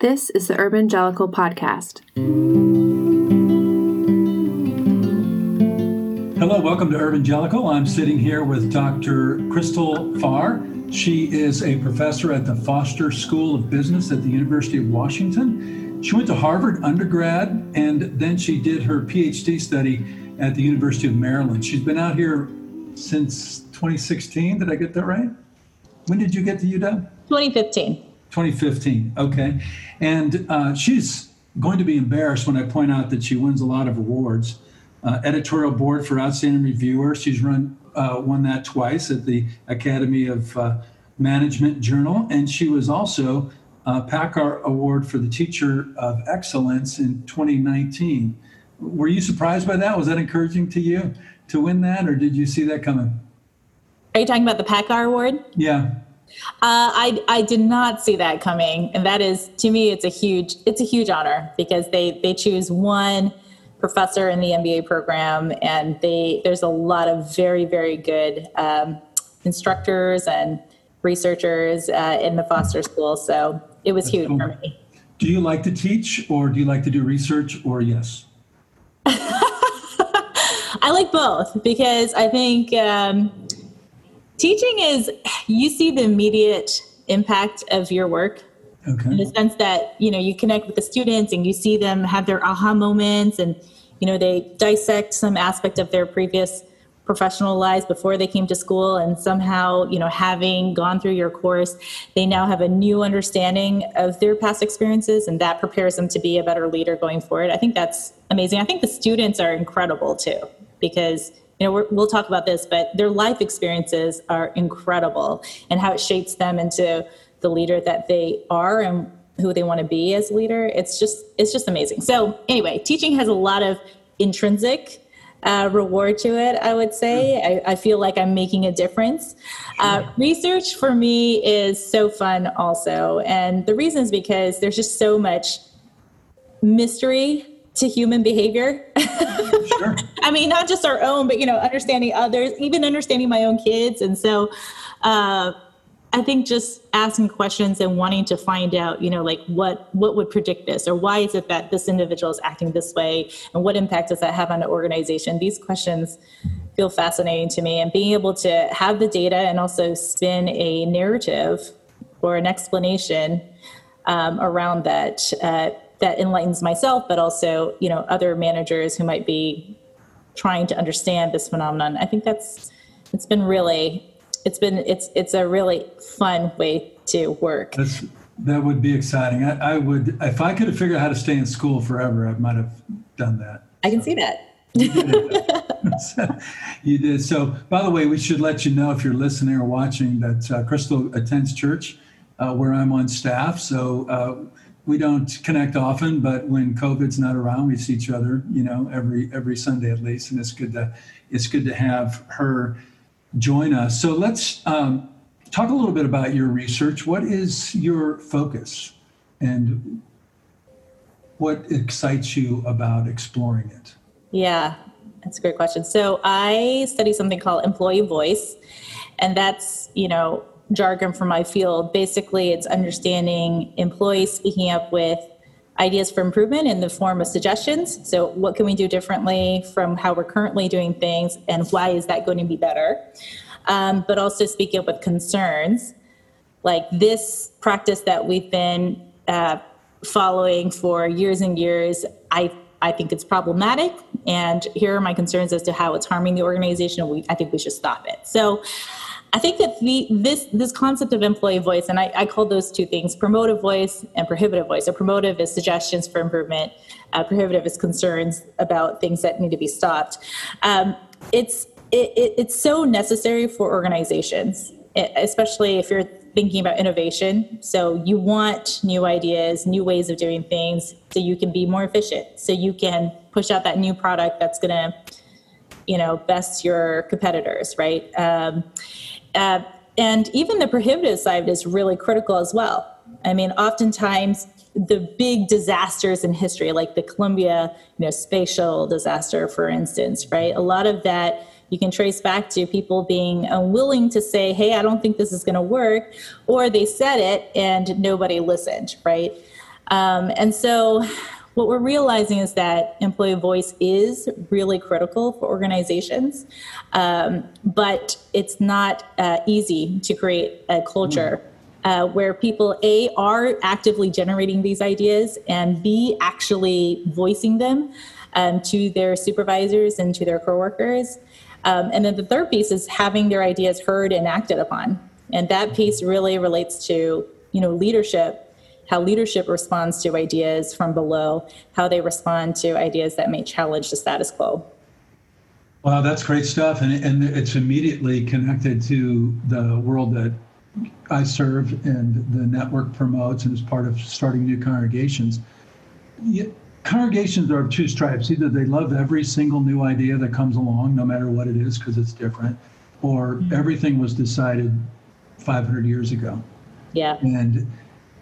This is the Urbangelical Podcast. Hello, welcome to Urbangelical. I'm sitting here with Dr. Crystal Farh. She is a professor at the Foster School of Business at the University of Washington. She went to Harvard undergrad and then she did her PhD study at the University of Maryland. She's been out here since 2016. Did I get that right? When did you get to UW? 2015. 2015. Okay. And uh, she's going to be embarrassed when I point out that she wins a lot of awards. Uh, editorial board for outstanding reviewer. She's run uh, won that twice at the Academy of uh, Management Journal, and she was also uh, PACCAR Award for the Teacher of Excellence in 2019. Were you surprised by that? Was that encouraging to you to win that, or did you see that coming? Are you talking about the PACCAR Award? Yeah. Uh, I I did not see that coming, and that is to me it's a huge it's a huge honor because they they choose one professor in the MBA program, and they there's a lot of very very good um, instructors and researchers uh, in the Foster School. So it was huge for me. Do you like to teach, or do you like to do research, or yes? I like both because I think. Um, Teaching is you see the immediate impact of your work. Okay. in the sense that you know you connect with the students and you see them have their aha moments and you know they dissect some aspect of their previous professional lives before they came to school and somehow you know having gone through your course they now have a new understanding of their past experiences and that prepares them to be a better leader going forward. I think that's amazing. I think the students are incredible too because you know, we will talk about this, but their life experiences are incredible and how it shapes them into the leader that they are and who they want to be as leader. It's just, it's just amazing. So anyway, teaching has a lot of intrinsic uh, reward to it, I would say. I, I, feel like I'm making a difference. Uh, research for me is so fun also. And the reason is because there's just so much mystery to human behavior. Sure. I mean, not just our own, but you know, understanding others, even understanding my own kids. And so, uh, I think just asking questions and wanting to find out, you know, like what what would predict this, or why is it that this individual is acting this way, and what impact does that have on the organization? These questions feel fascinating to me, and being able to have the data and also spin a narrative or an explanation um, around that. Uh, that enlightens myself, but also you know other managers who might be trying to understand this phenomenon. I think that's it's been really it's been it's it's a really fun way to work. That's, that would be exciting. I, I, would if I could have figured out how to stay in school forever, I might have done that. I can so. see that. You did, so, you did. So, by the way, we should let you know if you're listening or watching that uh, Crystal attends church uh, where I'm on staff. So, uh, we don't connect often, but when COVID's not around, we see each other, you know, every every Sunday at least, and it's good to it's good to have her join us. So let's um, talk a little bit about your research. What is your focus, and what excites you about exploring it? Yeah, that's a great question. So I study something called employee voice, and that's you know jargon from my field. Basically, it's understanding employees speaking up with ideas for improvement in the form of suggestions. So, what can we do differently from how we're currently doing things, and why is that going to be better? Um, but also speaking up with concerns, like this practice that we've been uh, following for years and years. I I think it's problematic, and here are my concerns as to how it's harming the organization. We, I think we should stop it. So, I think that the this this concept of employee voice, and I, I call those two things promotive voice and prohibitive voice. So promotive is suggestions for improvement. Uh, prohibitive is concerns about things that need to be stopped. Um, it's it, it, it's so necessary for organizations, especially if you're thinking about innovation. So you want new ideas, new ways of doing things, so you can be more efficient. So you can push out that new product that's going to, you know, best your competitors, right? Um, uh, and even the prohibitive side is really critical as well. I mean, oftentimes the big disasters in history, like the Columbia, you know, spatial disaster, for instance, right? A lot of that you can trace back to people being unwilling to say, "Hey, I don't think this is going to work," or they said it and nobody listened, right? Um, and so what we're realizing is that employee voice is really critical for organizations, um, but it's not uh, easy to create a culture. Uh, where people a are actively generating these ideas and b actually voicing them um, to their supervisors and to their coworkers um, and then the third piece is having their ideas heard and acted upon and that piece really relates to you know leadership how leadership responds to ideas from below, how they respond to ideas that may challenge the status quo. Wow, that's great stuff. And, and it's immediately connected to the world that I serve and the network promotes and is part of starting new congregations. Congregations are of two stripes. Either they love every single new idea that comes along, no matter what it is, because it's different, or mm-hmm. everything was decided 500 years ago. Yeah. And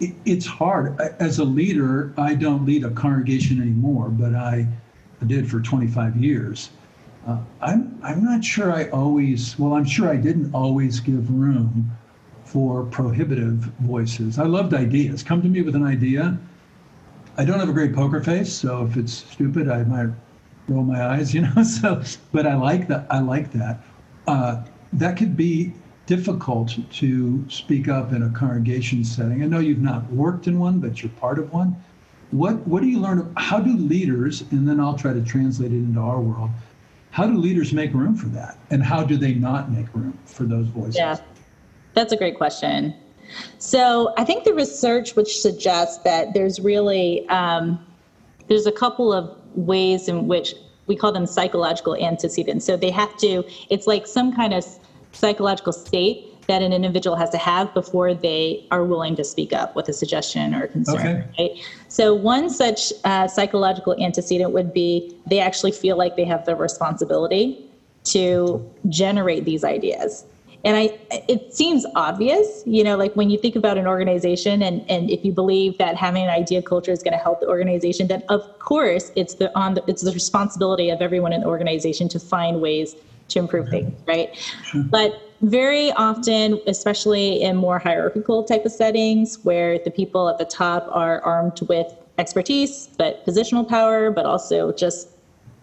it, it's hard. As a leader, I don't lead a congregation anymore, but I, did for 25 years. Uh, I'm, I'm not sure I always, well, I'm sure I didn't always give room for prohibitive voices. I loved ideas. Come to me with an idea. I don't have a great poker face, so if it's stupid, I might roll my eyes, you know. So, but I like that. I like that. Uh, that could be difficult to speak up in a congregation setting? I know you've not worked in one, but you're part of one. What what do you learn? How do leaders, and then I'll try to translate it into our world. How do leaders make room for that, and how do they not make room for those voices? Yeah, that's a great question. So I think the research which suggests that there's really um, there's a couple of ways in which we call them psychological antecedents. So they have to. It's like some kind of psychological state that an individual has to have before they are willing to speak up with a suggestion or a concern. Okay. Right? So, one such uh, psychological antecedent would be they actually feel like they have the responsibility to generate these ideas. And I, it seems obvious, you know, like when you think about an organization and, and if you believe that having an idea culture is going to help the organization, then of course it's the on the, it's the responsibility of everyone in the organization to find ways to improve things, right? Sure. But very often, especially in more hierarchical type of settings where the people at the top are armed with expertise, but positional power, but also just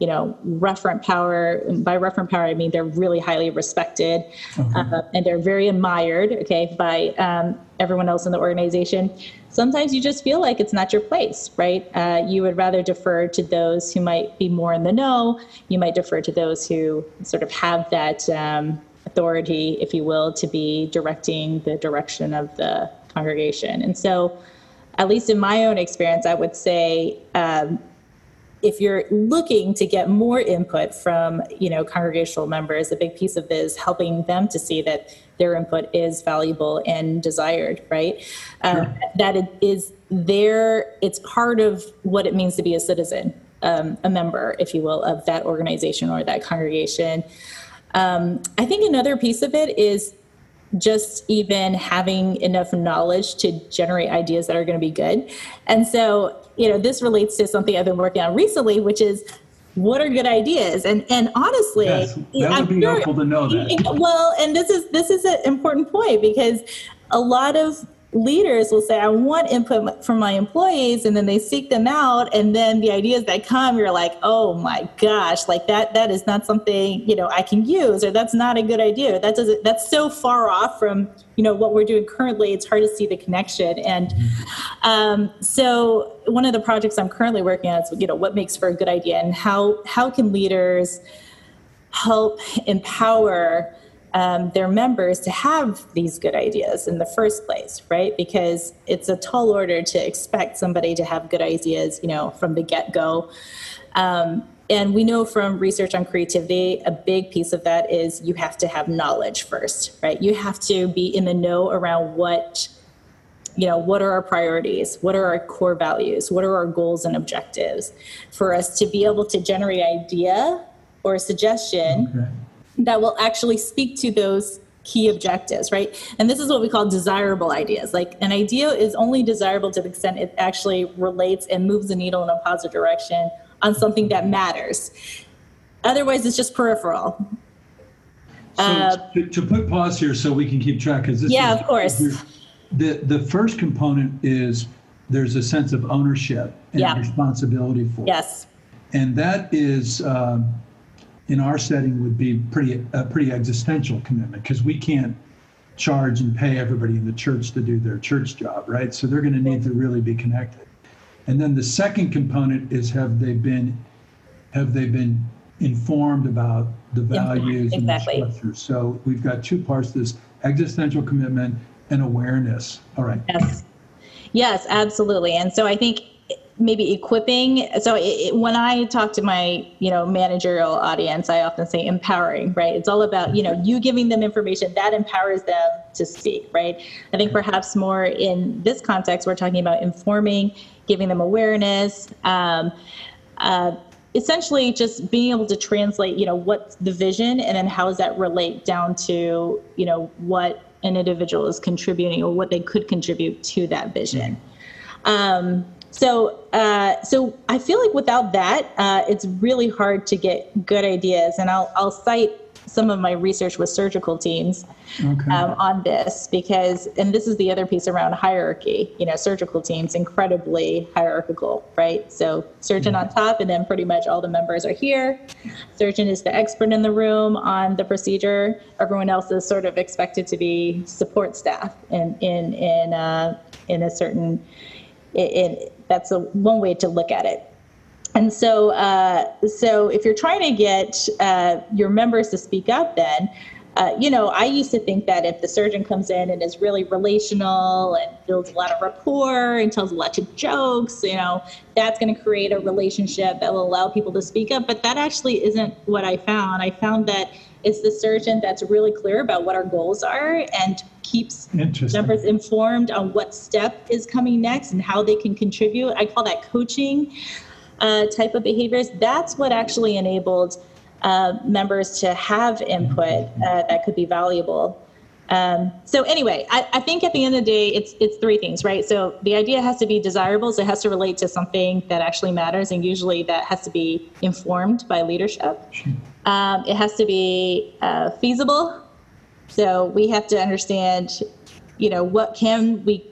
you know referent power by referent power i mean they're really highly respected okay. uh, and they're very admired okay by um, everyone else in the organization sometimes you just feel like it's not your place, right? Uh, you would rather defer to those who might be more in the know. You might defer to those who sort of have that um, authority, if you will, to be directing the direction of the congregation. And so, at least in my own experience, I would say um, if you're looking to get more input from you know congregational members a big piece of this helping them to see that their input is valuable and desired right? Um, sure. that it is there it's part of what it means to be a citizen um, a member if you will of that organization or that congregation. Um, i think another piece of it is just even having enough knowledge to generate ideas that are going to be good. And so you know, this relates to something I've been working on recently, which is what are good ideas and and honestly yes, that would I'm be sure, helpful to know that well and this is this is an important point because a lot of leaders will say, I want input from my employees, and then they seek them out, and then the ideas that come, you're like, oh my gosh, like that that is not something you know I can use, or that's not a good idea. That doesn't that's so far off from you know what we're doing currently. It's hard to see the connection, and um, so one of the projects I'm currently working on is you know what makes for a good idea, and how how can leaders help empower um, their members to have these good ideas in the first place, right? Because it's a tall order to expect somebody to have good ideas, you know, from the get go. Um, and we know from research on creativity, a big piece of that is you have to have knowledge first, right? You have to be in the know around what you know what are our priorities what are our core values what are our goals and objectives for us to be able to generate idea or a suggestion okay that will actually speak to those key objectives, right? And this is what we call desirable ideas. Like an idea is only desirable to the extent it actually relates and moves the needle in a positive direction on something that matters. Otherwise, it's just peripheral. So uh, to, to, put pause here so we can keep track, because yeah, is, of course. The the first component is there's a sense of ownership and Yeah. responsibility for. it. Yes. And that is, um, in our setting, would be pretty a pretty existential commitment because we can't charge and pay everybody in the church to do their church job, right? So they're going to need to really be connected. And then the second component is have they been have they been informed about the values exactly. and the structures? So we've got two parts: to this existential commitment and awareness. All right. Yes. Yes, absolutely. And so I think maybe equipping. So it, when I talk to my, you know, managerial audience, I often say empowering, right? It's all about, you know, you giving them information that empowers them to speak, right? I think perhaps more in this context, we're talking about informing, giving them awareness, um, uh, essentially just being able to translate, you know, what's the vision and then how does that relate down to, you know, what an individual is contributing or what they could contribute to that vision. Um, so, uh, so I feel like without that, uh, it's really hard to get good ideas. And I'll, I'll cite some of my research with surgical teams Okay. um, on this because, and this is the other piece around hierarchy. You know, surgical teams incredibly hierarchical, right? So surgeon on top, and then pretty much all the members are here. Surgeon is the expert in the room on the procedure. Everyone else is sort of expected to be support staff in in in uh, in a certain. In, in, that's a one way to look at it. And so, uh, so if you're trying to get uh, your members to speak up, then, uh, you know, I used to think that if the surgeon comes in and is really relational and builds a lot of rapport and tells a lot of jokes, you know, that's going to create a relationship that will allow people to speak up. But that actually isn't what I found. I found that it's the surgeon that's really clear about what our goals are and keeps members informed on what step is coming next and how they can contribute. I call that coaching uh, type of behaviors. That's what actually enabled uh, members to have input uh, that could be valuable. Um, so anyway, I, I think at the end of the day, it's it's three things, right? So the idea has to be desirable, so it has to relate to something that actually matters, and usually that has to be informed by leadership. Um, it has to be uh, feasible, so we have to understand, you know, what can we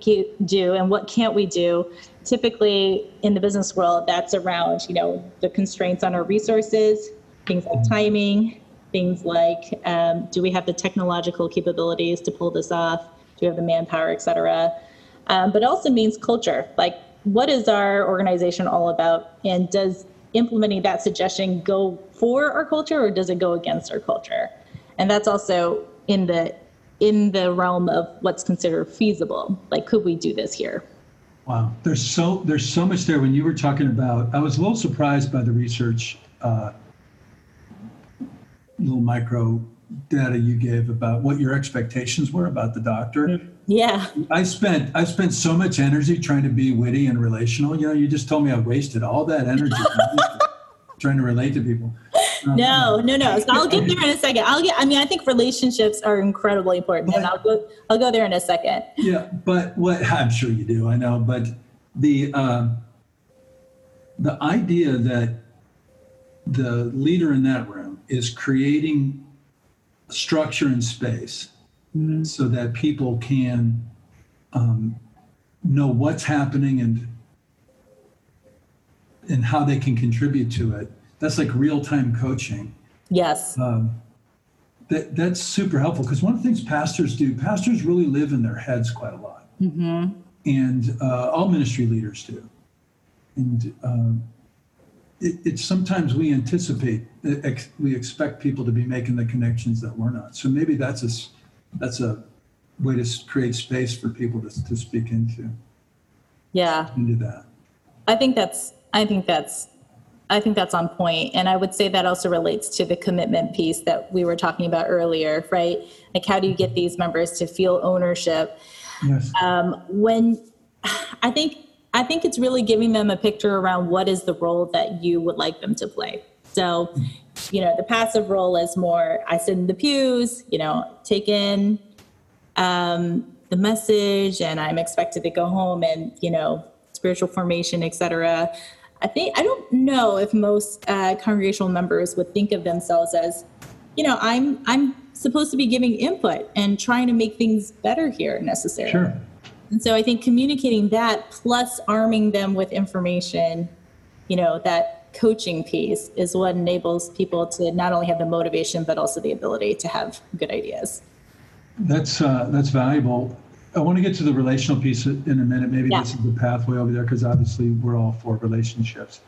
do and what can't we do. Typically, in the business world, that's around, you know, the constraints on our resources, things like timing, things like, um, do we have the technological capabilities to pull this off? Do we have the manpower, et cetera? Um, but it also means culture. Like, what is our organization all about? And does implementing that suggestion go for our culture or does it go against our culture? And that's also in the in the realm of what's considered feasible. Like, could we do this here? Wow, there's so there's so much there. When you were talking about, I was a little surprised by the research, uh, little micro data you gave about what your expectations were about the doctor. Yeah. I spent I spent so much energy trying to be witty and relational. You know, you just told me I wasted all that energy trying to relate to people. No, no, no. So I'll get there in a second. I'll get. I mean, I think relationships are incredibly important, and I'll go. I'll go there in a second. Yeah, but what I'm sure you do, I know, but the um, the idea that the leader in that room is creating structure and space so that people can um, know what's happening and and how they can contribute to it. That's like real time coaching Yes. um, that that's super helpful because one of the things pastors do, pastors really live in their heads quite a lot, and uh, all ministry leaders do, and um, it, it's sometimes we anticipate, ex, we expect people to be making the connections that we're not. So maybe that's a that's a way to create space for people to, to speak into Yeah. into that. I think that's I think that's I think that's on point. And I would say that also relates to the commitment piece that we were talking about earlier, right? Like how do you get these members to feel ownership? Yes. Um, when I think I think it's really giving them a picture around what is the role that you would like them to play. So, you know, the passive role is more I sit in the pews, you know, take in um, the message, and I'm expected to go home and you know spiritual formation, etc. I think I don't know if most uh, congregational members would think of themselves as, you know, I'm I'm supposed to be giving input and trying to make things better here necessarily. Sure. And so I think communicating that plus arming them with information, you know, that coaching piece is what enables people to not only have the motivation but also the ability to have good ideas. That's uh, that's valuable. I want to get to the relational piece in a minute. Maybe yeah. this is the pathway over there because obviously we're all for relationships,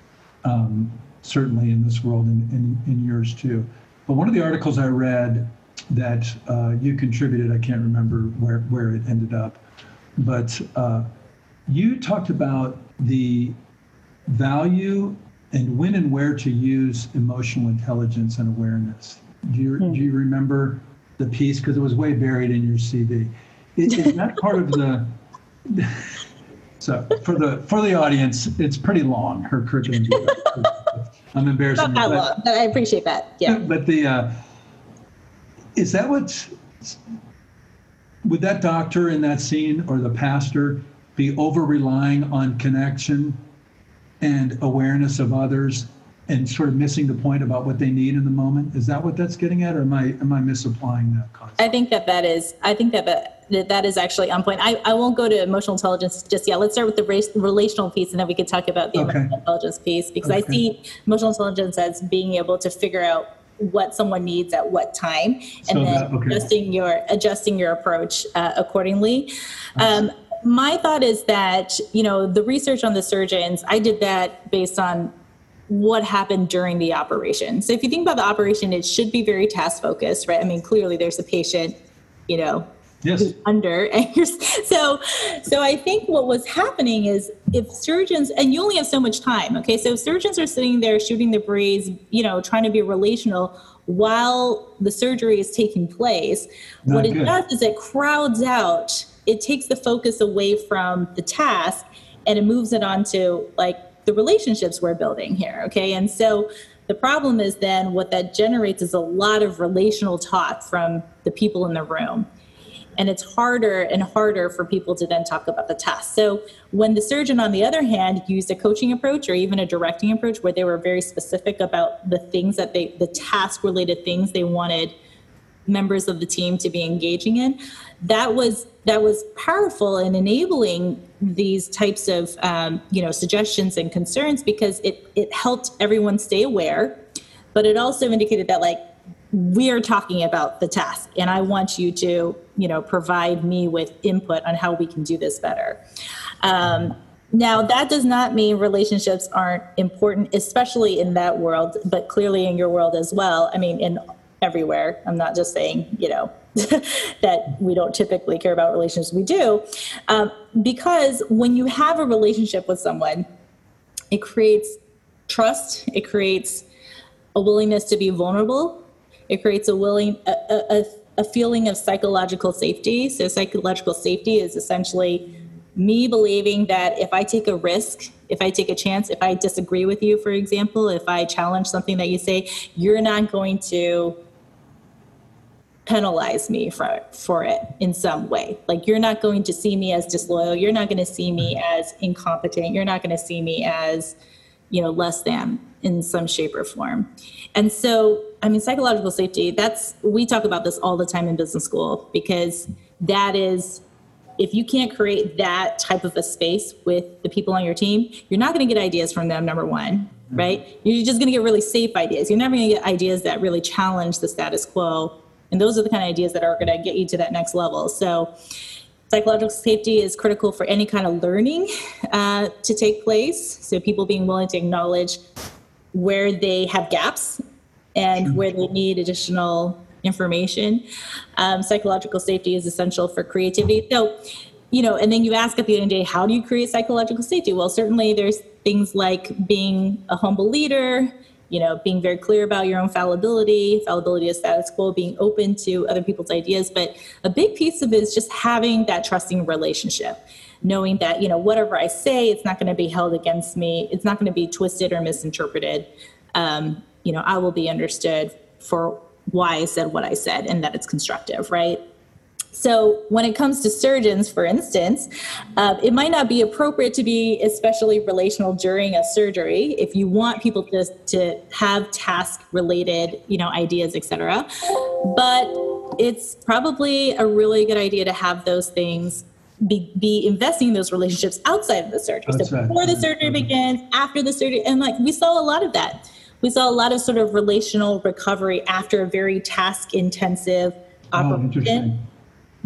um, certainly in this world and in, in yours too. But one of the articles I read that uh, you contributed, I can't remember where, where it ended up, but uh, you talked about the value and when and where to use emotional intelligence and awareness. Do you, mm. do you remember the piece? Because it was way buried in your CV. Is, is that part of the. So for the for the audience, it's pretty long. Her curriculum. I'm embarrassed. Not that long. I appreciate that. Yeah. But the uh, is that what would that doctor in that scene or the pastor be over relying on connection and awareness of others and sort of missing the point about what they need in the moment is that what that's getting at or am i am i misapplying that concept i think that that is i think that that, that is actually on point I, I won't go to emotional intelligence just yet let's start with the race, relational piece and then we can talk about the okay. emotional intelligence piece because okay. i see emotional intelligence as being able to figure out what someone needs at what time and so then that, okay. adjusting your adjusting your approach uh, accordingly um, my thought is that you know the research on the surgeons i did that based on what happened during the operation so if you think about the operation it should be very task focused right i mean clearly there's a patient you know yes. under and you're, so so i think what was happening is if surgeons and you only have so much time okay so surgeons are sitting there shooting the breeze you know trying to be relational while the surgery is taking place Not what it good. does is it crowds out it takes the focus away from the task and it moves it onto like the relationships we're building here okay and so the problem is then what that generates is a lot of relational talk from the people in the room and it's harder and harder for people to then talk about the task. So when the surgeon, on the other hand, used a coaching approach or even a directing approach where they were very specific about the things that they, the task related things they wanted members of the team to be engaging in, that was that was powerful in enabling these types of um, you know suggestions and concerns because it it helped everyone stay aware, but it also indicated that like we are talking about the task and i want you to you know provide me with input on how we can do this better. Um, now that does not mean relationships aren't important especially in that world but clearly in your world as well. I mean in everywhere. I'm not just saying you know that we don't typically care about relationships we do um, because when you have a relationship with someone it creates trust it creates a willingness to be vulnerable it creates a willing a, a, a feeling of psychological safety. So psychological safety is essentially me believing that if I take a risk, if I take a chance, if I disagree with you, for example, if I challenge something that you say, you're not going to penalize me for for it in some way. Like you're not going to see me as disloyal. You're not going to see me as incompetent. You're not going to see me as, you know, less than in some shape or form. And so, I mean, psychological safety, that's, we talk about this all the time in business school because that is, if you can't create that type of a space with the people on your team, you're not going to get ideas from them, number one, mm-hmm. right? You're just going to get really safe ideas. You're never going to get ideas that really challenge the status quo. And those are the kind of ideas that are going to get you to that next level. So, psychological safety is critical for any kind of learning uh, to take place. So, people being willing to acknowledge where they have gaps and where they need additional information. Um, psychological safety is essential for creativity. So, you know, and then you ask at the end of the day, how do you create psychological safety? Well, certainly there's things like being a humble leader, you know, being very clear about your own fallibility, fallibility of status quo, being open to other people's ideas. But a big piece of it is just having that trusting relationship knowing that you know whatever i say it's not going to be held against me. It's not going to be twisted or misinterpreted. Um, you know i will be understood for why i said what i said and that it's constructive right so when it comes to surgeons for instance uh, it might not be appropriate to be especially relational during a surgery if you want people to, to have task related you know ideas etc but it's probably a really good idea to have those things be, be investing in those relationships outside of the surgery. Outside. So before the surgery begins, after the surgery, and like we saw a lot of that. We saw a lot of sort of relational recovery after a very task intensive oh, operation. Oh,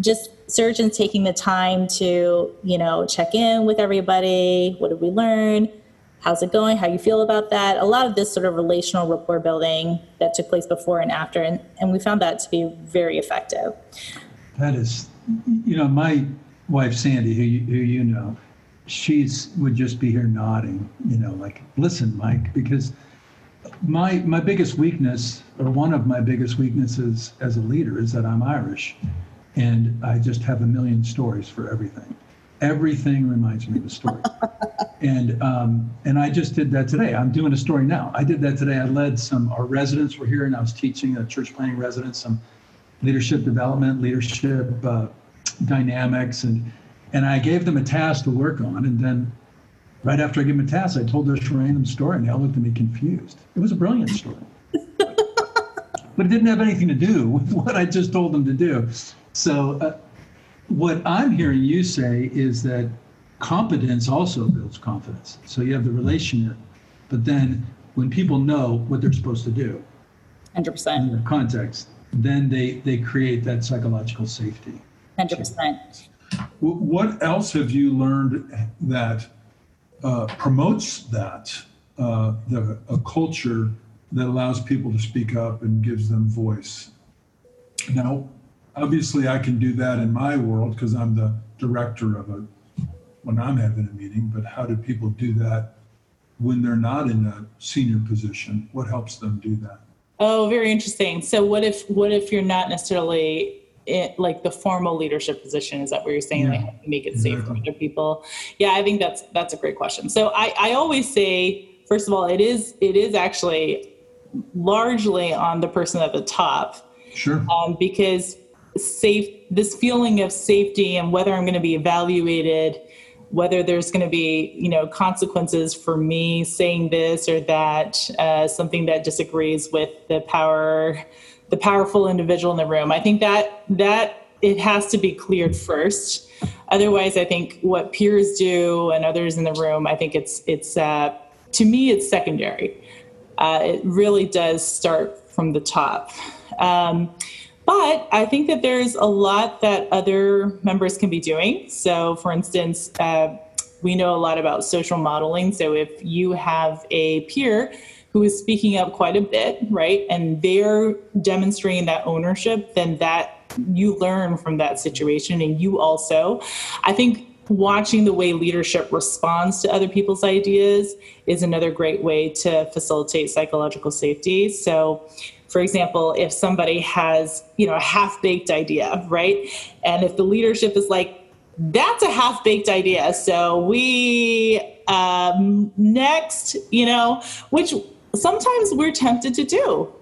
Just surgeons taking the time to, you know, check in with everybody. What did we learn? How's it going? How you feel about that? A lot of this sort of relational rapport building that took place before and after, and, and we found that to be very effective. That is, you know, my wife Sandy, who you, who you know, she's would just be here nodding, you know, like, listen, Mike, because my my biggest weakness, or one of my biggest weaknesses as a leader, is that I'm Irish, and I just have a million stories for everything. Everything reminds me of a story, and um, and I just did that today. I'm doing a story now. I did that today. I led some. Our residents were here, and I was teaching a church planning residents some leadership development, leadership uh, dynamics, and and I gave them a task to work on, and then right after I gave them a task, I told this random story, and they all looked at me confused. It was a brilliant story. but it didn't have anything to do with what I just told them to do. So, uh, what I'm hearing you say is that competence also builds confidence. So, you have the relationship, but then when people know what they're supposed to do, 100%. in their context, then they, they create that psychological safety. 100%. What else have you learned that uh, promotes that, uh, the, a culture that allows people to speak up and gives them voice? Now, obviously I can do that in my world because I'm the director of a when I'm having a meeting, but how do people do that when they're not in a senior position? What helps them do that? Oh, very interesting. So what if what if you're not necessarily in, like the formal leadership position? Is that what you're saying? Yeah. Like make it safe for other people? Yeah, I think that's that's a great question. So I, I always say, first of all, it is it is actually largely on the person at the top. Sure. Um, because safe this feeling of safety and whether i'm going to be evaluated whether there's going to be you know consequences for me saying this or that uh, something that disagrees with the power the powerful individual in the room. I think that that it has to be cleared first. Otherwise i think what peers do and others in the room i think it's it's uh, to me it's secondary. Uh, it really does start from the top. Um, but I think that there's a lot that other members can be doing. So, for instance, uh, we know a lot about social modeling. So, if you have a peer who is speaking up quite a bit, right, and they're demonstrating that ownership, then that you learn from that situation and you also. I think watching the way leadership responds to other people's ideas is another great way to facilitate psychological safety. So, for example, if somebody has, you know, a half-baked idea, right? And if the leadership is like, that's a half-baked idea, so we um, next, you know, which sometimes we're tempted to do.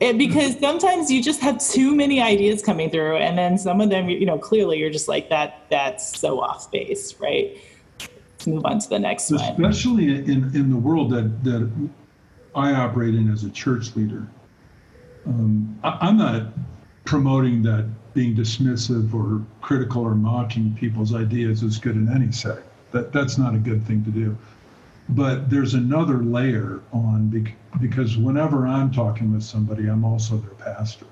It, because sometimes you just have too many ideas coming through and then some of them you know clearly you're just like that that's so off base right let's move on to the next especially one especially in, in the world that, that i operate in as a church leader um, I, am not promoting that being dismissive or critical or mocking people's ideas is good in any setting. That that's not a good thing to do. But there's another layer on because whenever I'm talking with somebody, I'm also their pastor.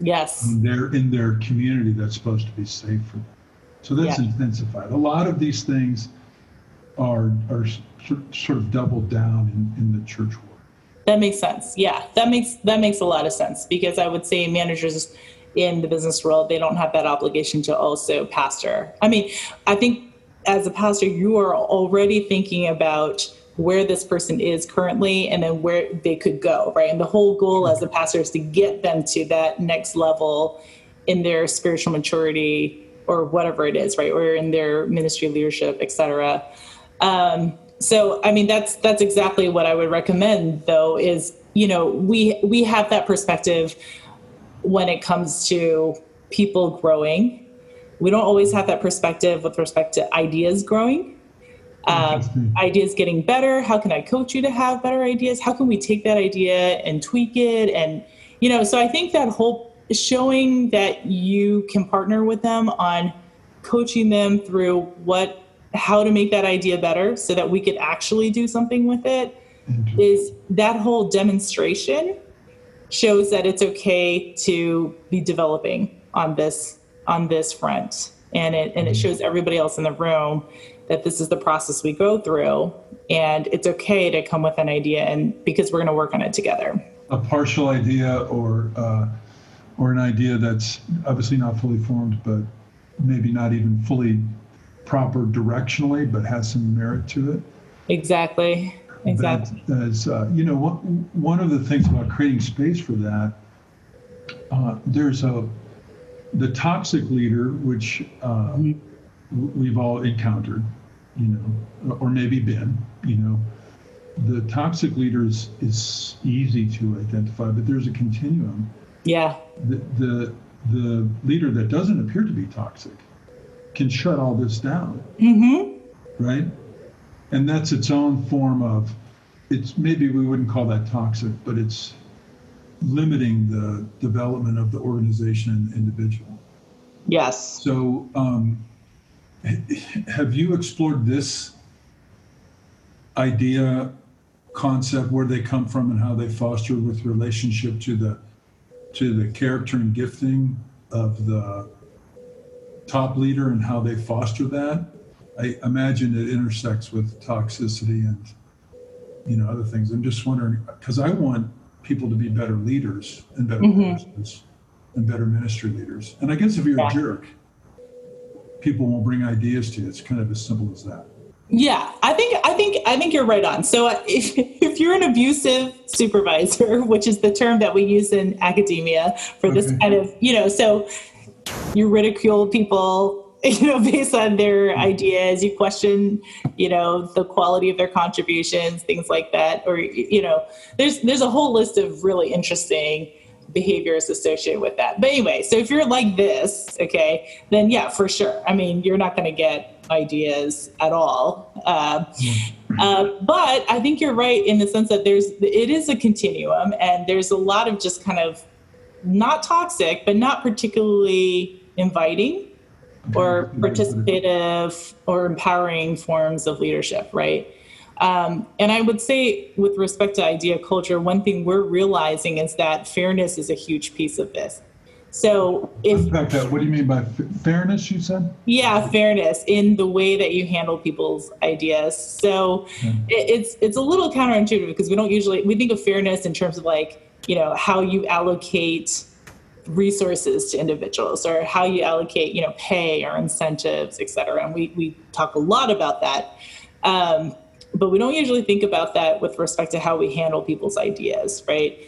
Yes. And they're in their community that's supposed to be safe for them. So that's yeah. intensified. A lot of these things are are sort of doubled down in, in the church world. That makes sense. Yeah, that makes that makes a lot of sense because I would say managers in the business world they don't have that obligation to also pastor. I mean, I think as a pastor you are already thinking about where this person is currently and then where they could go, right? And the whole goal as a pastor is to get them to that next level in their spiritual maturity or whatever it is, right? Or in their ministry leadership, etc. Um, so i mean that's that's exactly what i would recommend though is you know we we have that perspective when it comes to people growing. We don't always have that perspective with respect to ideas growing. Um, ideas getting better. How can i coach you to have better ideas? How can we take that idea and tweak it? And you know so i think that whole showing that you can partner with them on coaching them through what how to make that idea better so that we could actually do something with it is that whole demonstration shows that it's okay to be developing on this on this front. And it and it shows everybody else in the room that this is the process we go through and it's okay to come with an idea and because we're going to work on it together. A partial idea or uh, or an idea that's obviously not fully formed but maybe not even fully proper directionally but has some merit to it. Exactly. Exactly. that is uh, you know one, one of the things about creating space for that uh, there's a the toxic leader which uh, we've all encountered you know or maybe been you know the toxic leaders is easy to identify but there's a continuum. Yeah. The the, the leader that doesn't appear to be toxic can shut all this down. Mm-hmm. Right? And that's its own form of, it's maybe we wouldn't call that toxic, but it's limiting the development of the organization and the individual. Yes. So, um, have you explored this idea, concept, where they come from, and how they foster with relationship to the to the character and gifting of the top leader and how they foster that. I imagine it intersects with toxicity and you know other things. I'm just wondering because I want people to be better leaders and better mm-hmm. and better ministry leaders. And I guess if you're yeah. a jerk, people won't bring ideas to you. It's kind of as simple as that. Yeah, I think I think I think you're right on. So uh, if if you're an abusive supervisor, which is the term that we use in academia for okay. this kind of, you know, so you ridicule people you know based on their ideas you question you know the quality of their contributions things like that or you know there's there's a whole list of really interesting behaviors associated with that. But anyway so if you're like this okay then yeah for sure. I mean you're not going to get ideas at all. Uh, uh, but i think you're right in the sense that there's it is a continuum and there's a lot of just kind of not toxic, but not particularly inviting or participative or empowering forms of leadership, right? Um, and I would say, with respect to idea culture, one thing we're realizing is that fairness is a huge piece of this. So, if Unpack that. What do you mean by fairness? You said. Yeah, fairness in the way that you handle people's ideas. So, yeah. it, it's it's a little counterintuitive because we don't usually we think of fairness in terms of like you know how you allocate resources to individuals or how you allocate you know pay or incentives et cetera. And we, we talk a lot about that. Um, but we don't usually think about that with respect to how we handle people's ideas right?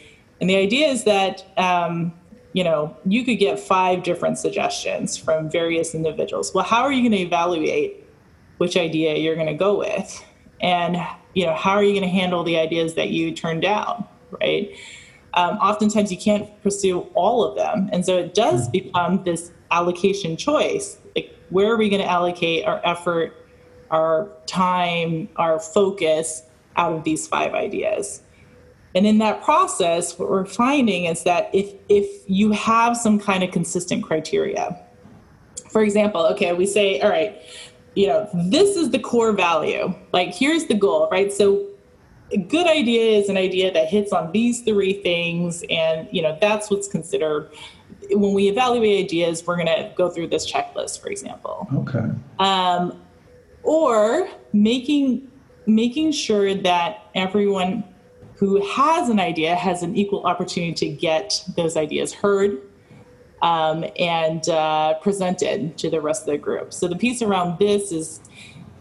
And the idea is that um, you know you could get five different suggestions from various individuals. Well how are you going to evaluate which idea you're going to go with? And you know how are you going to handle the ideas that you turn down right um, oftentimes you can't pursue all of them. And so it does hmm. become this allocation choice. Like, where are we going to allocate our effort, our time, our focus out of these five ideas? And in that process, what we're finding is that if, if you have some kind of consistent criteria, for example, okay, we say, all right, you know, this is the core value. Like, here's the goal, right? So a good idea is an idea that hits on these three things and you know that's what's considered when we evaluate ideas we're going to go through this checklist for example. Okay. Um, or making making sure that everyone who has an idea has an equal opportunity to get those ideas heard um, and uh, presented to the rest of the group. So the piece around this is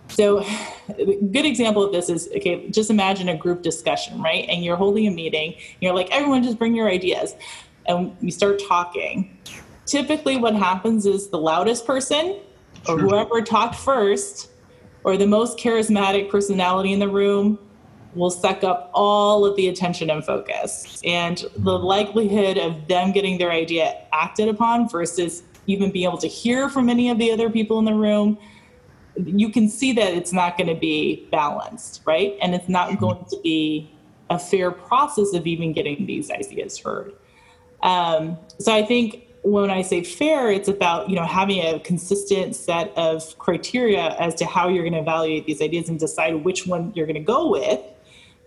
so, a good example of this is okay, just imagine a group discussion, right? And you're holding a meeting, you're like, everyone just bring your ideas. And you start talking. Typically, what happens is the loudest person or whoever talked first or the most charismatic personality in the room will suck up all of the attention and focus. And the likelihood of them getting their idea acted upon versus even being able to hear from any of the other people in the room you can see that it's not going to be balanced, right? And it's not going to be a fair process of even getting these ideas heard. Um, so I think when I say fair, it's about you know having a consistent set of criteria as to how you're going to evaluate these ideas and decide which one you're going to go with,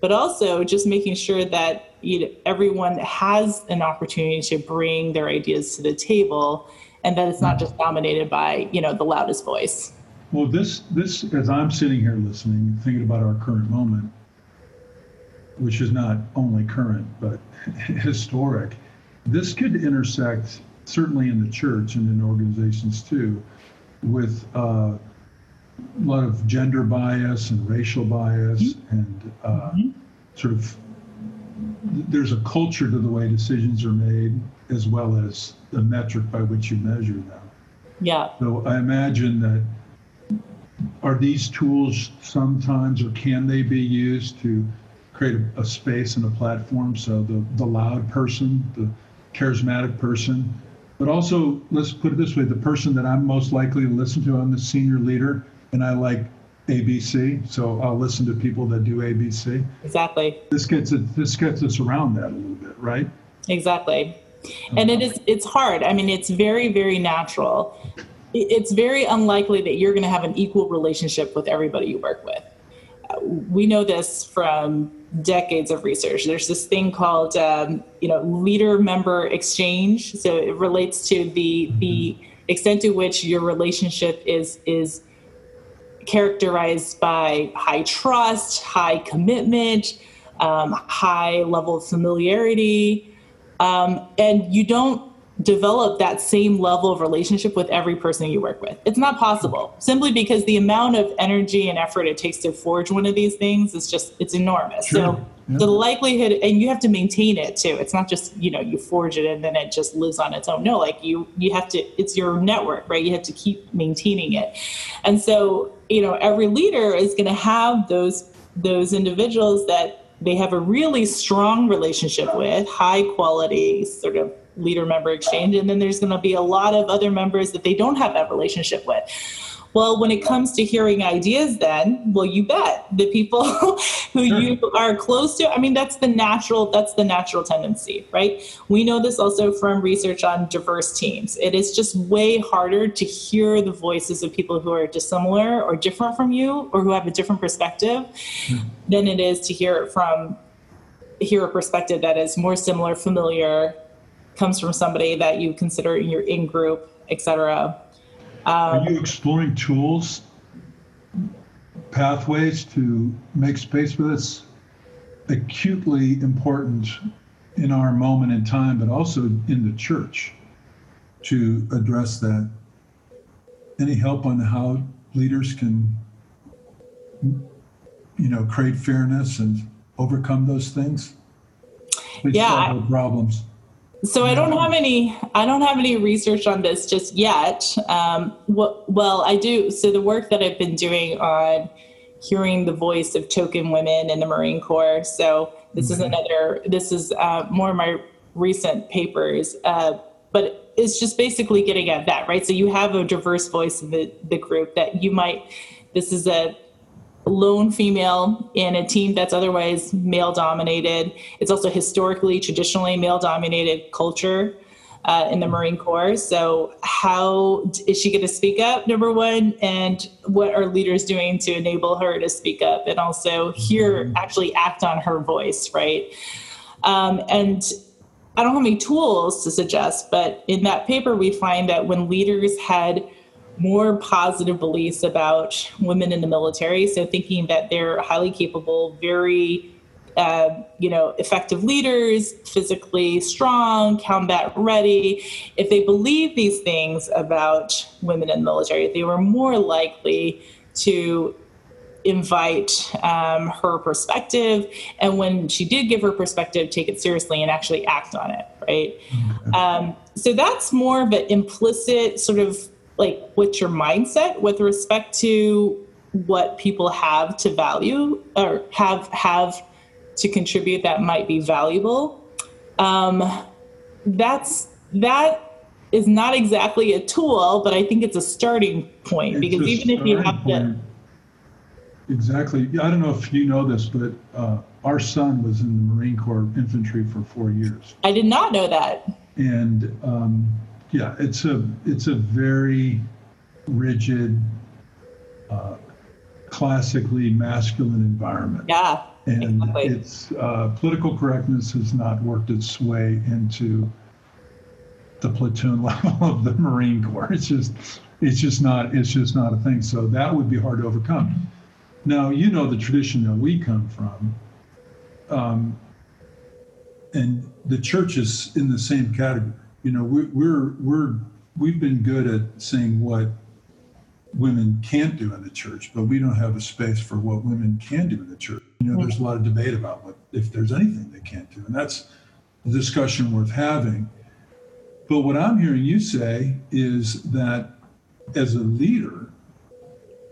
but also just making sure that you know, everyone has an opportunity to bring their ideas to the table, and that it's not just dominated by you know the loudest voice. Well, this this as I'm sitting here listening, thinking about our current moment, which is not only current but historic, this could intersect certainly in the church and in organizations too, with uh, a lot of gender bias and racial bias mm-hmm. and uh, mm-hmm. sort of there's a culture to the way decisions are made as well as the metric by which you measure them. Yeah. So I imagine that are these tools sometimes or can they be used to create a, a space and a platform so the, the loud person, the charismatic person, but also, let's put it this way the person that I'm most likely to listen to, I'm the senior leader and I like ABC, so I'll listen to people that do ABC. Exactly. This gets it. This gets us around that a little bit, right? Exactly. And it uh-huh. is. It's hard. I mean, it's very, very natural. It's very unlikely that you're going to have an equal relationship with everybody you work with. We know this from decades of research. There's this thing called um, you know leader member exchange. So it relates to the the extent to which your relationship is is characterized by high trust, high commitment, um, high level of familiarity, um, and you don't develop that same level of relationship with every person you work with. It's not possible simply because the amount of energy and effort it takes to forge one of these things is just it's enormous. Sure. So the likelihood and you have to maintain it too. It's not just, you know, you forge it and then it just lives on its own. No, like you you have to it's your network, right? You have to keep maintaining it. And so, you know, every leader is going to have those those individuals that they have a really strong relationship with, high quality sort of leader member exchange. And then there's going to be a lot of other members that they don't have that relationship with. Well, when it comes to hearing ideas, then, well, you bet the people who you are close to. I mean, that's the natural. That's the natural tendency, right? We know this also from research on diverse teams. It is just way harder to hear the voices of people who are dissimilar or different from you, or who have a different perspective, mm. than it is to hear it from hear a perspective that is more similar, familiar, comes from somebody that you consider in your in group, etc. Um, Are you exploring tools, pathways to make space for this? Acutely important in our moment in time, but also in the church to address that. Any help on how leaders can, you know, create fairness and overcome those things? Please yeah, problems. So I don't have any. I don't have any research on this just yet. Um, what, well, I do. So the work that I've been doing on hearing the voice of token women in the Marine Corps. So this is mm-hmm. another. This is uh, more of my recent papers, uh, but it's just basically getting at that, right? So you have a diverse voice in the the group that you might. This is a lone female in a team that's otherwise male dominated. It's also historically, traditionally male dominated culture uh, in the Marine Corps. So, how is she going to speak up? Number one, and what are leaders doing to enable her to speak up and also hear, mm-hmm. actually act on her voice, right? Um, and I don't have any tools to suggest, but in that paper, we find that when leaders had more positive beliefs about women in the military. So thinking that they're highly capable, very uh, you know, effective leaders, physically strong, combat ready. If they believe these things about women in the military, they were more likely to invite um, her perspective and when she did give her perspective take it seriously and actually act on it right mm-hmm. um, so that's more of an implicit sort of like what's your mindset with respect to what people have to value or have have to contribute that might be valuable um, that's that is not exactly a tool but i think it's a starting point it's because even if you have point. to exactly i don't know if you know this but uh, our son was in the marine corps infantry for four years. I did not know that. And um, yeah, it's a it's a very rigid, uh, classically masculine environment. Yeah, and exactly. it's uh, political correctness has not worked its way into the platoon level of the Marine Corps. It's just it's just not it's just not a thing. So that would be hard to overcome. Now you know the tradition that we come from. Um, and the church is in the same category. You know, we, we're we're we've been good at saying what women can't do in the church, but we don't have a space for what women can do in the church. You know, there's a lot of debate about what if there's anything they can't do, and that's a discussion worth having. But what I'm hearing you say is that as a leader,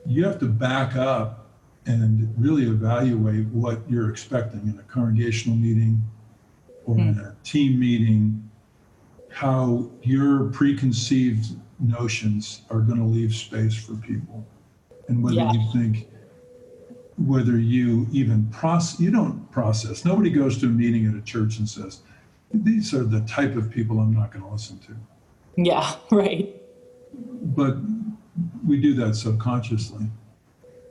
you have to back up and really evaluate what you're expecting in a congregational meeting or in hmm. a team meeting, how your preconceived notions are going to leave space for people, and whether yeah. you think whether you even process you don't process. Nobody goes to a meeting at a church and says these are the type of people i'm not going to listen to. Yeah right. But we do that subconsciously.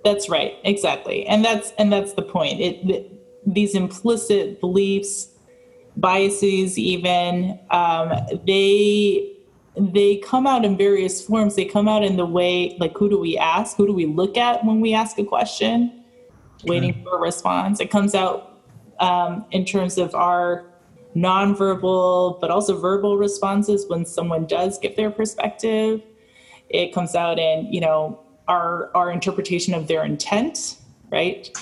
That's right exactly. And that's and that's the point. It the, these implicit beliefs biases even um, they they come out in various forms. They come out in the way like who do we ask? Who do we look at when we ask a question? Okay. waiting for a response. It comes out um, in terms of our nonverbal but also verbal responses when someone does give their perspective. It comes out in you know our our interpretation of their intent right?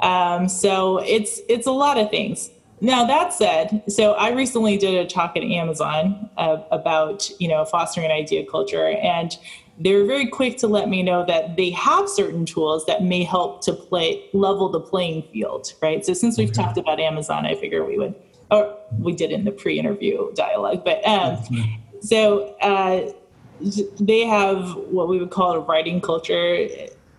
Um, so it's it's a lot of things now that said, so I recently did a talk at Amazon uh, about you know fostering an idea culture, and they were very quick to let me know that they have certain tools that may help to play level the playing field, right? So since we've okay. talked about Amazon, I figure we would, or we did in the pre-interview dialogue, but um, so uh, they have what we would call a writing culture.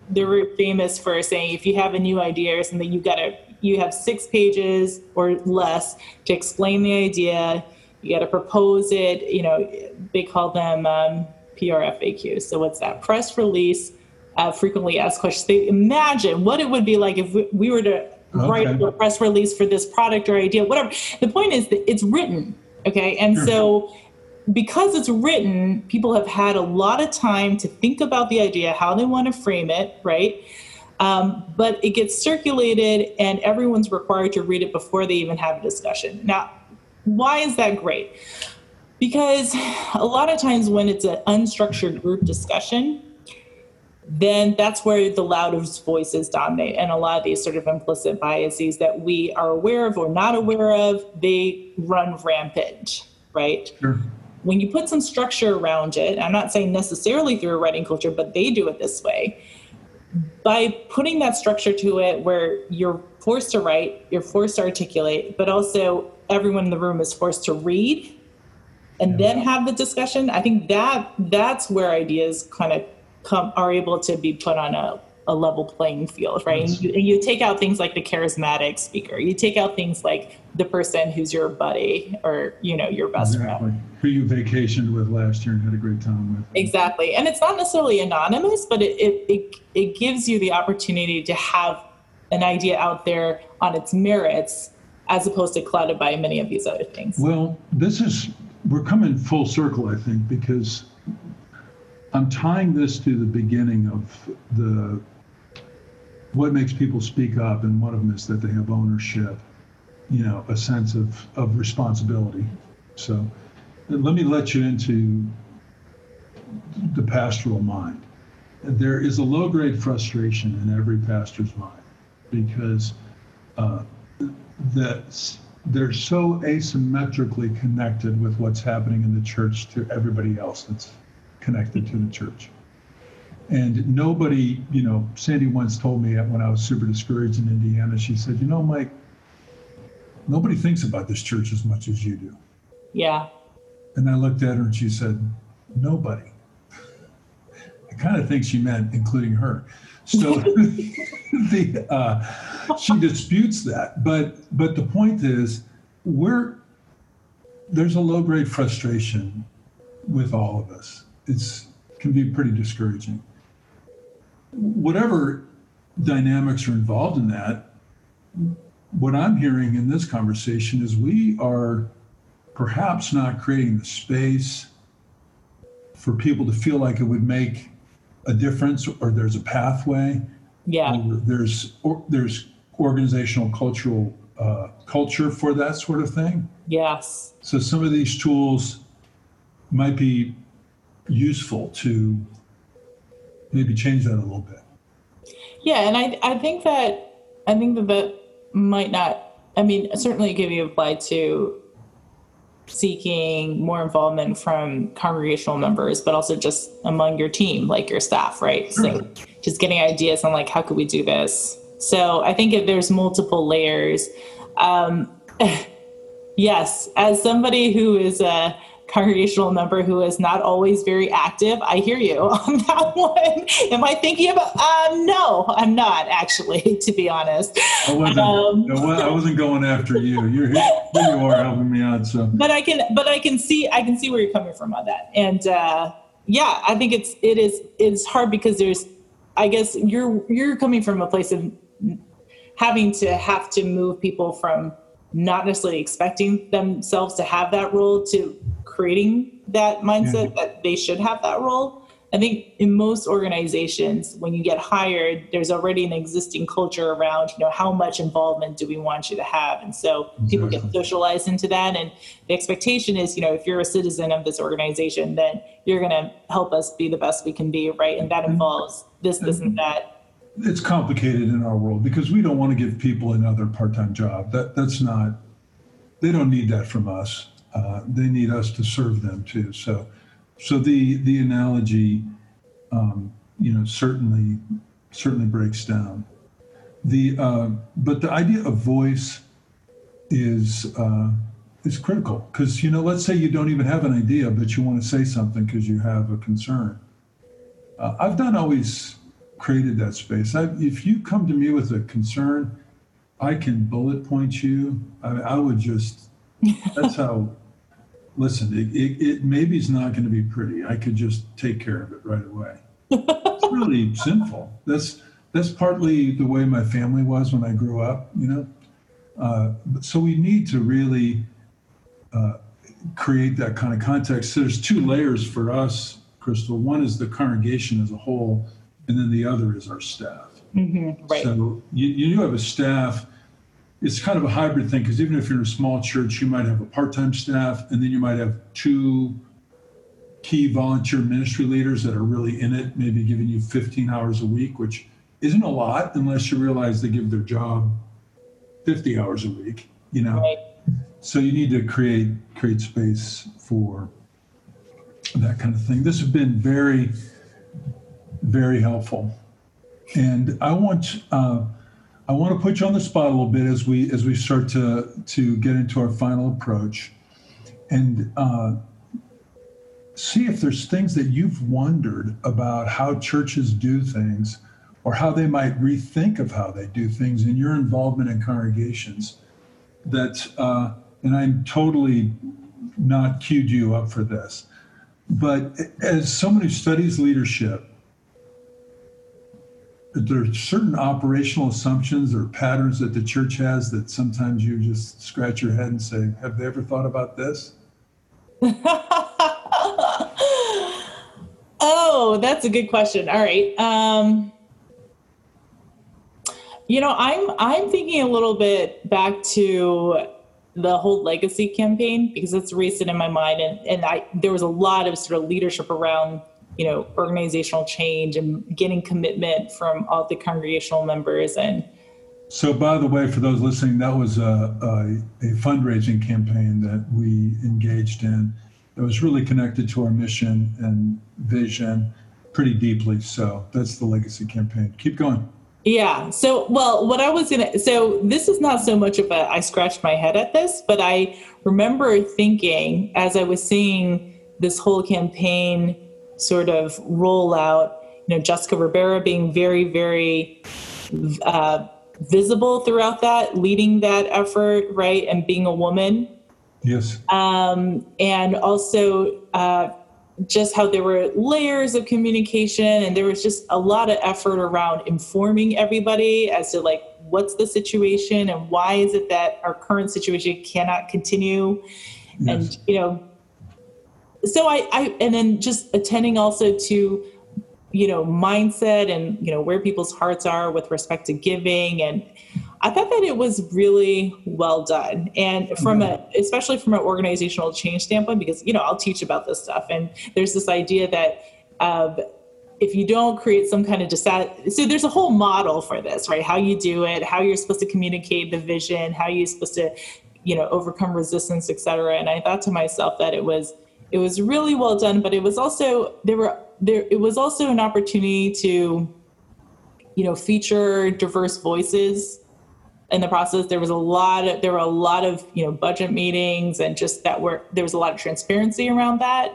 They're famous for saying if you have a new idea or something, you got to you have six pages or less to explain the idea. You got to propose it. You know, they call them um, PRFAQs. So what's that? Press release, uh, frequently asked questions. They imagine what it would be like if we, we were to okay. write a press release for this product or idea, whatever. The point is that it's written. Okay, and sure. so because it's written, people have had a lot of time to think about the idea, how they want to frame it, right? Um, but it gets circulated and everyone's required to read it before they even have a discussion. Now, why is that great? Because a lot of times when it's an unstructured group discussion, then that's where the loudest voices dominate and a lot of these sort of implicit biases that we are aware of or not aware of they run rampant right sure. when you put some structure around it i'm not saying necessarily through a writing culture but they do it this way by putting that structure to it where you're forced to write, you're forced to articulate, but also everyone in the room is forced to read and yeah. then have the discussion, I think that that's where ideas kind of come are able to be put on a a level playing field, right? And you, and you, take out things like the charismatic speaker. You take out things like the person who's your buddy or you know your best exactly. friend, who you vacationed with last year and had a great time with. Exactly, and it's not necessarily anonymous, but it it it, it gives you the opportunity to have an idea out there on its merits, as opposed to clouded by many of these other things. Well, this is we're coming full circle, I think, because I'm tying this to the beginning of the what makes people speak up, and one of them is that they have ownership, you know, a sense of, of responsibility. So let me let you into the pastoral mind. There is a low grade frustration in every pastor's mind because uh, that they're so asymmetrically connected with what's happening in the church to everybody else that's connected to the church. And nobody, you know, Sandy once told me when I was super discouraged in Indiana, she said, you know, Mike, nobody thinks about this church as much as you do. Yeah. And I looked at her and she said, nobody. I kind of think she meant including her. So the, uh, she disputes that. But, but the point is, we're, there's a low grade frustration with all of us. It's can be pretty discouraging. Whatever dynamics are involved in that, what I'm hearing in this conversation is we are perhaps not creating the space for people to feel like it would make a difference or there's a pathway. Yeah. there's or, there's organizational cultural uh, culture for that sort of thing. Yes. So some of these tools might be useful to maybe change that a little bit. Yeah, and I I think that I think that that might not. I mean, certainly it can be applied to seeking more involvement from congregational members, but also just among your team, like your staff, right? So just getting ideas on like how could we do this. So I think if there's multiple layers. Um, yes, as somebody who is a congregational member who is not always very active. I hear you on that one. Am I thinking about? Um, no, I'm not actually, to be honest. I wasn't. Um, I wasn't going after you. You're here. here you are helping me out. So, but I can, but I can see, I can see where you're coming from on that. And uh, yeah, I think it's it is it's hard because there's, I guess you're you're coming from a place of having to have to move people from not necessarily expecting themselves to have that role to creating that mindset mm-hmm. that they should have that role. I think in most organizations, when you get hired, there's already an existing culture around, you know, how much involvement do we want you to have? And so exactly. people get socialized into that. And the expectation is, you know, if you're a citizen of this organization, then you're going to help us be the best we can be, right? And that mm-hmm. involves this, this, and that. It's complicated in our world because we don't want to give people another part-time job. That that's not. They don't need that from us. Uh, they need us to serve them too. So, so the the analogy, um, you know, certainly certainly breaks down. The uh, but the idea of voice is uh, is critical because you know, let's say you don't even have an idea, but you want to say something because you have a concern. Uh, I've not always created that space. I, if you come to me with a concern, I can bullet point you. I, I would just. That's how listen, it, it, it maybe it's not going to be pretty. I could just take care of it right away. it's really sinful. That's that's partly the way my family was when I grew up. You know, uh, so we need to really uh, create that kind of context. So there's two layers for us, Crystal. One is the congregation as a whole, and then the other is our staff. Mm-hmm, right. So you, you have a staff it's kind of a hybrid thing because even if you're in a small church, you might have a part-time staff, and then you might have two key volunteer ministry leaders that are really in it, maybe giving you 15 hours a week, which isn't a lot unless you realize they give their job 50 hours a week. You know, right. so you need to create create space for that kind of thing. This has been very, very helpful, and I want. Uh, I want to put you on the spot a little bit as we as we start to to get into our final approach, and uh, see if there's things that you've wondered about how churches do things, or how they might rethink of how they do things in your involvement in congregations. That uh, and I'm totally not queued you up for this, but as someone who studies leadership there are certain operational assumptions or patterns that the church has that sometimes you just scratch your head and say, Have they ever thought about this? oh, that's a good question. All right. Um, you know, I'm I'm thinking a little bit back to the whole legacy campaign because it's recent in my mind, and and I there was a lot of sort of leadership around you know organizational change and getting commitment from all the congregational members and so by the way for those listening that was a, a, a fundraising campaign that we engaged in that was really connected to our mission and vision pretty deeply. So that's the legacy campaign. Keep going. Yeah. So, well, what I was to, so this is not so much of a, I scratched my head at this, but I remember thinking as I was seeing this whole campaign sort of roll out. You know, Jessica Rivera being very, very uh, visible throughout that, leading that effort, right, and being a woman. Yes. Um, and also uh, just how there were layers of communication and there was just a lot of effort around informing everybody as to like what's the situation and why is it that our current situation cannot continue yes. and you know so I, I and then just attending also to you know mindset and you know where people's hearts are with respect to giving and I thought that it was really well done. And from a, especially from an organizational change standpoint, because, you know, I'll teach about this stuff. And there's this idea that uh, if you don't create some kind of dissat, so there's a whole model for this, right? How you do it, how you're supposed to communicate the vision, how you're supposed to, you know, overcome resistance, et cetera. And I thought to myself that it was, it was really well done, but it was also, there were, there, it was also an opportunity to, you know, feature diverse voices in the process. There was a lot of there were a lot of you know budget meetings and just that were there was a lot of transparency around that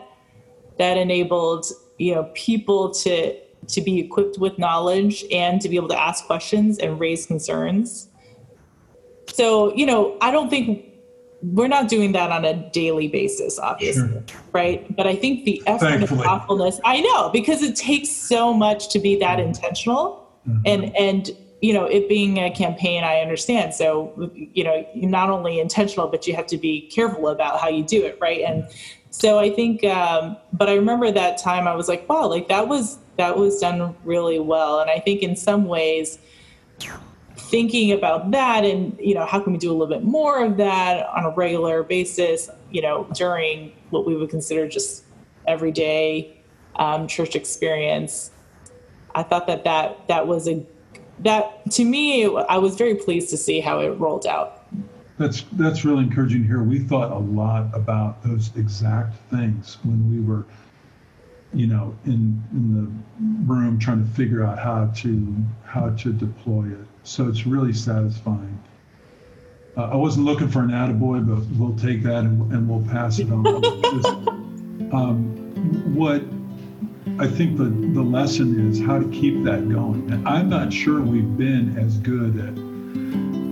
that enabled you know people to to be equipped with knowledge and to be able to ask questions and raise concerns. So you know i don't think we're not doing that on a daily basis obviously sure. right but i think the effort Thankfully. and thoughtfulness i know because it takes so much to be that intentional mm-hmm. and and you know, it being a campaign, I understand. So, you know, you're not only intentional, but you have to be careful about how you do it, right? And so I think, um, but I remember that time I was like, wow, like that was that was done really well. And I think in some ways, thinking about that and you know, how can we do a little bit more of that on a regular basis? You know, during what we would consider just everyday um, church experience. I thought that that that was a that to me, I was very pleased to see how it rolled out. That's that's really encouraging here. We thought a lot about those exact things when we were, you know, in in the room trying to figure out how to how to deploy it. So it's really satisfying. Uh, I wasn't looking for an attaboy, but we'll take that and, and we'll pass it on. um, what I think the, the lesson is how to keep that going. And I'm not sure we've been as good at,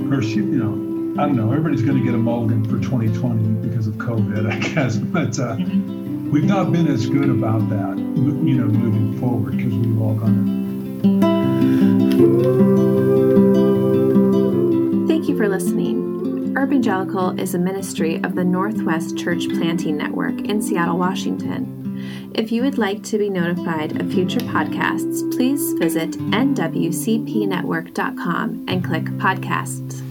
course, you, know, I don't know, everybody's going to get a mulligan for 2020 because of COVID, I guess, but uh, we've not been as good about that, you know, moving forward because we've all gone for listening. Urbangelical is a ministry of the Northwest Church Planting Network in Seattle, Washington. If you would like to be notified of future podcasts, please visit nwcpnetwork.com and click podcasts.